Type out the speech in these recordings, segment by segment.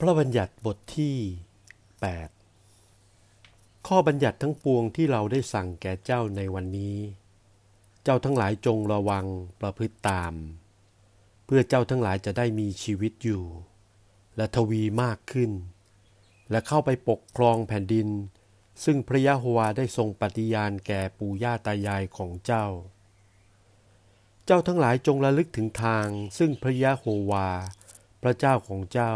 พระบัญญัติบทที่ 8 ข้อบัญญัติทั้งปวงที่เราได้สั่งแก่เจ้าในวันนี้ เจ้าทั้งหลายจงระวังประพฤติตาม เพื่อเจ้าทั้งหลายจะได้มีชีวิตอยู่ และทวีมากขึ้น และเข้าไปปกครองแผ่นดิน ซึ่งพระยะโฮวาได้ทรงปฏิญาณแก่ปู่ย่าตายายของเจ้า เจ้าทั้งหลายจงระลึกถึงทางซึ่งพระยะโฮวา พระเจ้าของเจ้า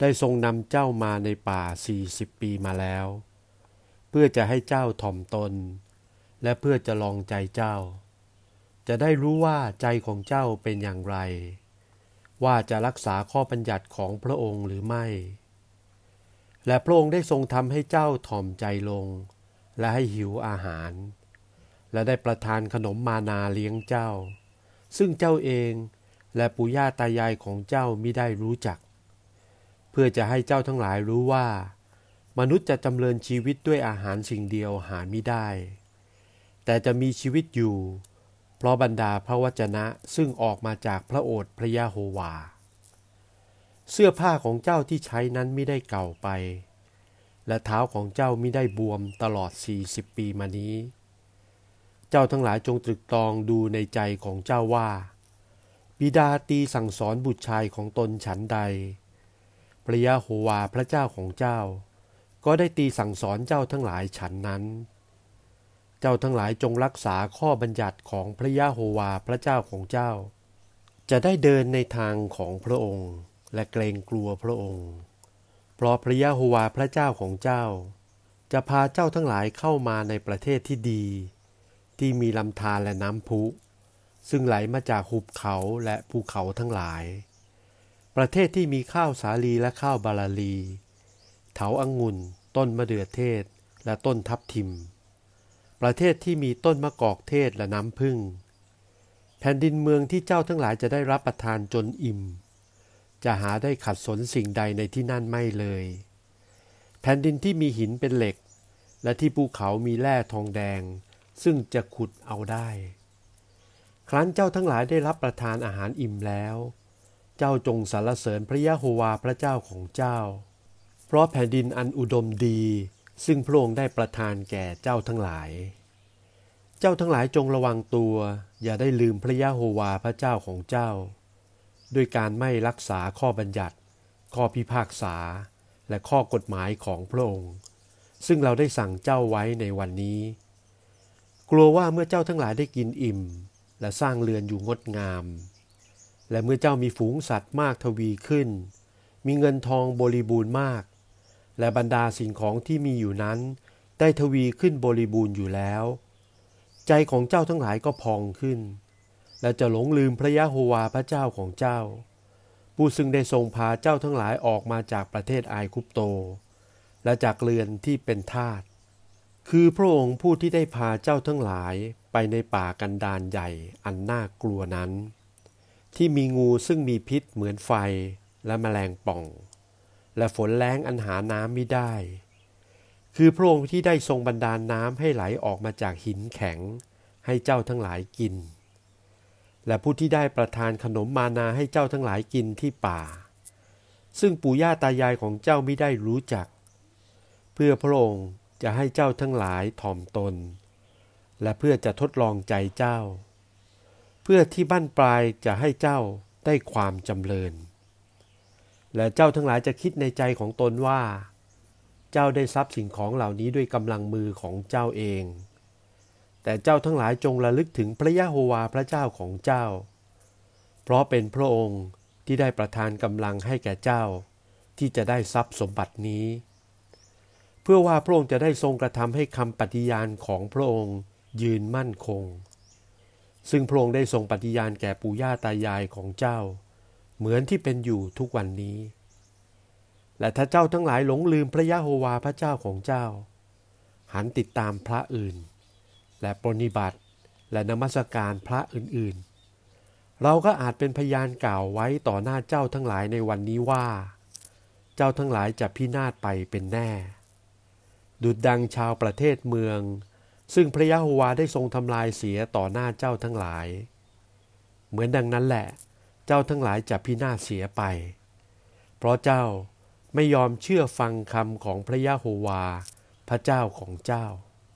ได้ทรงนำเจ้ามาในป่าสี่สิบปีมาแล้ว เพื่อจะให้เจ้าถ่อมตน และเพื่อจะลองใจเจ้า จะได้รู้ว่าใจของเจ้าเป็นอย่างไร ว่าจะรักษาข้อบัญญัติของพระองค์หรือไม่ และพระองค์ได้ทรงทำให้เจ้าถ่อมใจลง และให้หิวอาหาร และได้ประทานขนมมานาเลี้ยงเจ้า ซึ่งเจ้าเองและปู่ย่าตายายของเจ้ามิได้รู้จัก พื่อจะให้เจ้าทั้งหลายรู้ว่า มนุษย์จะจำเริญชีวิตด้วยอาหารสิ่งเดียวหาไม่ได้ แต่จะมีชีวิตอยู่ เพราะบรรดาพระวจนะซึ่งออกมาจากพระโอษฐ์พระยาโฮวา เสื้อผ้าของเจ้าที่ใช้นั้นไม่ได้เก่าไป และเท้าของเจ้าไม่ได้บวมตลอดสี่สิบปีมานี้ เจ้าทั้งหลายจงตรึกตรองดูในใจของเจ้าว่า บิดาตีสั่งสอนบุตรชายของตนฉันใด พระยะโฮวาพระเจ้าของเจ้า ก็ได้ตีสั่งสอนเจ้าทั้งหลายฉันนั้น เจ้าทั้งหลายจงรักษาข้อบัญญัติของพระยะโฮวาพระเจ้าของเจ้า จะได้เดินในทางของพระองค์ และเกรงกลัวพระองค์ เพราะพระยะโฮวาพระเจ้าของเจ้า จะพาเจ้าทั้งหลายเข้ามาในประเทศที่ดี ที่มีลำธารและน้ำพุ ซึ่งไหลมาจากหุบเขาและภูเขาทั้งหลาย ประเทศที่มีข้าวสาลีและข้าวบาลาลี เถาอังุ่น ต้นมะเดื่อเทศ และต้นทับทิม ประเทศที่มีต้นมะกอกเทศและน้ำผึ้ง แผ่นดินเมืองที่เจ้าทั้งหลายจะได้รับประทานจนอิ่ม จะหาได้ขัดสนสิ่งใดในที่นั่นไม่เลย แผ่นดินที่มีหินเป็นเหล็ก และที่ภูเขามีแร่ทองแดง ซึ่งจะขุดเอาได้ ครั้นเจ้าทั้งหลายได้รับประทานอาหารอิ่มแล้ว เจ้าจงสรรเสริญพระยะโฮวาพระเจ้าของเจ้า เพราะแผ่นดินอันอุดมดี ซึ่งพระองค์ได้ประทานแก่เจ้าทั้งหลาย เจ้าทั้งหลายจงระวังตัว อย่าได้ลืมพระยะโฮวาพระเจ้าของเจ้า ด้วยการไม่รักษาข้อบัญญัติ ข้อพิพากษา และข้อกฎหมายของพระองค์ ซึ่งเราได้สั่งเจ้าไว้ในวันนี้ กลัวว่าเมื่อเจ้าทั้งหลายได้กินอิ่ม และสร้างเรือนอยู่งดงาม และเมื่อเจ้ามีฝูงสัตว์มากทวีขึ้น มีเงินทองบริบูรณ์มาก และบรรดาสิ่งของที่มีอยู่นั้น ได้ทวีขึ้นบริบูรณ์อยู่แล้ว ใจของเจ้าทั้งหลายก็พองขึ้น และจะหลงลืมพระยะโฮวาพระเจ้าของเจ้า ผู้ซึ่งได้ทรงพาเจ้าทั้งหลายออกมาจากประเทศไอคุปโต และจากเรือนที่เป็นทาสคือพระองค์ผู้ที่ได้พาเจ้าทั้งหลายไปในป่ากันดานใหญ่อันน่ากลัวนั้น ที่มีงูซึ่งมีพิษเหมือนไฟและแมลงป่อง และฝนแรงอันหาน้ำไม่ได้ คือพระองค์ที่ได้ทรงบันดาลน้ำให้ไหลออกมาจากหินแข็งให้เจ้าทั้งหลายกิน และผู้ที่ได้ประทานขนมมานาให้เจ้าทั้งหลายกินที่ป่า ซึ่งปู่ย่าตายายของเจ้าไม่ได้รู้จัก เพื่อพระองค์จะให้เจ้าทั้งหลายถ่อมตน และเพื่อจะทดลองใจเจ้า พื่อที่บ้านปลายจะให้เจ้าได้ความจำเริญ และเจ้าทั้งหลายจะคิดในใจของตนว่า เจ้าได้ทรัพย์สิ่งของเหล่านี้ด้วยกำลังมือของเจ้าเอง แต่เจ้าทั้งหลายจงระลึกถึงพระยะโฮวาพระเจ้าของเจ้า เพราะเป็นพระองค์ที่ได้ประทานกำลังให้แก่เจ้า ที่จะได้ทรัพย์สมบัตินี้ เพื่อว่าพระองค์จะได้ทรงกระทำให้คำปฏิญาณของพระองค์ยืนมั่นคง ซึ่งพระองค์ได้ทรงปฏิญาณแก่ปู่ย่าตายายของเจ้า เหมือนที่เป็นอยู่ทุกวันนี้ และถ้าเจ้าทั้งหลายหลงลืมพระยะโฮวาพระเจ้าของเจ้า หันติดตามพระอื่น และปรนิบัติและนมัสการพระอื่นๆ เราก็อาจเป็นพยานกล่าวไว้ต่อหน้าเจ้าทั้งหลายในวันนี้ว่า เจ้าทั้งหลายจะพินาศไปเป็นแน่ ดุดดังชาวประเทศเมือง ซึ่งพระยะโฮวาได้ทรงทำลายเสียต่อหน้าเจ้าทั้งหลาย เหมือนดังนั้นแหละ เจ้าทั้งหลายจะพินาศเสียไป เพราะเจ้าไม่ยอมเชื่อฟังคำของพระยะโฮวา พระเจ้าของเจ้า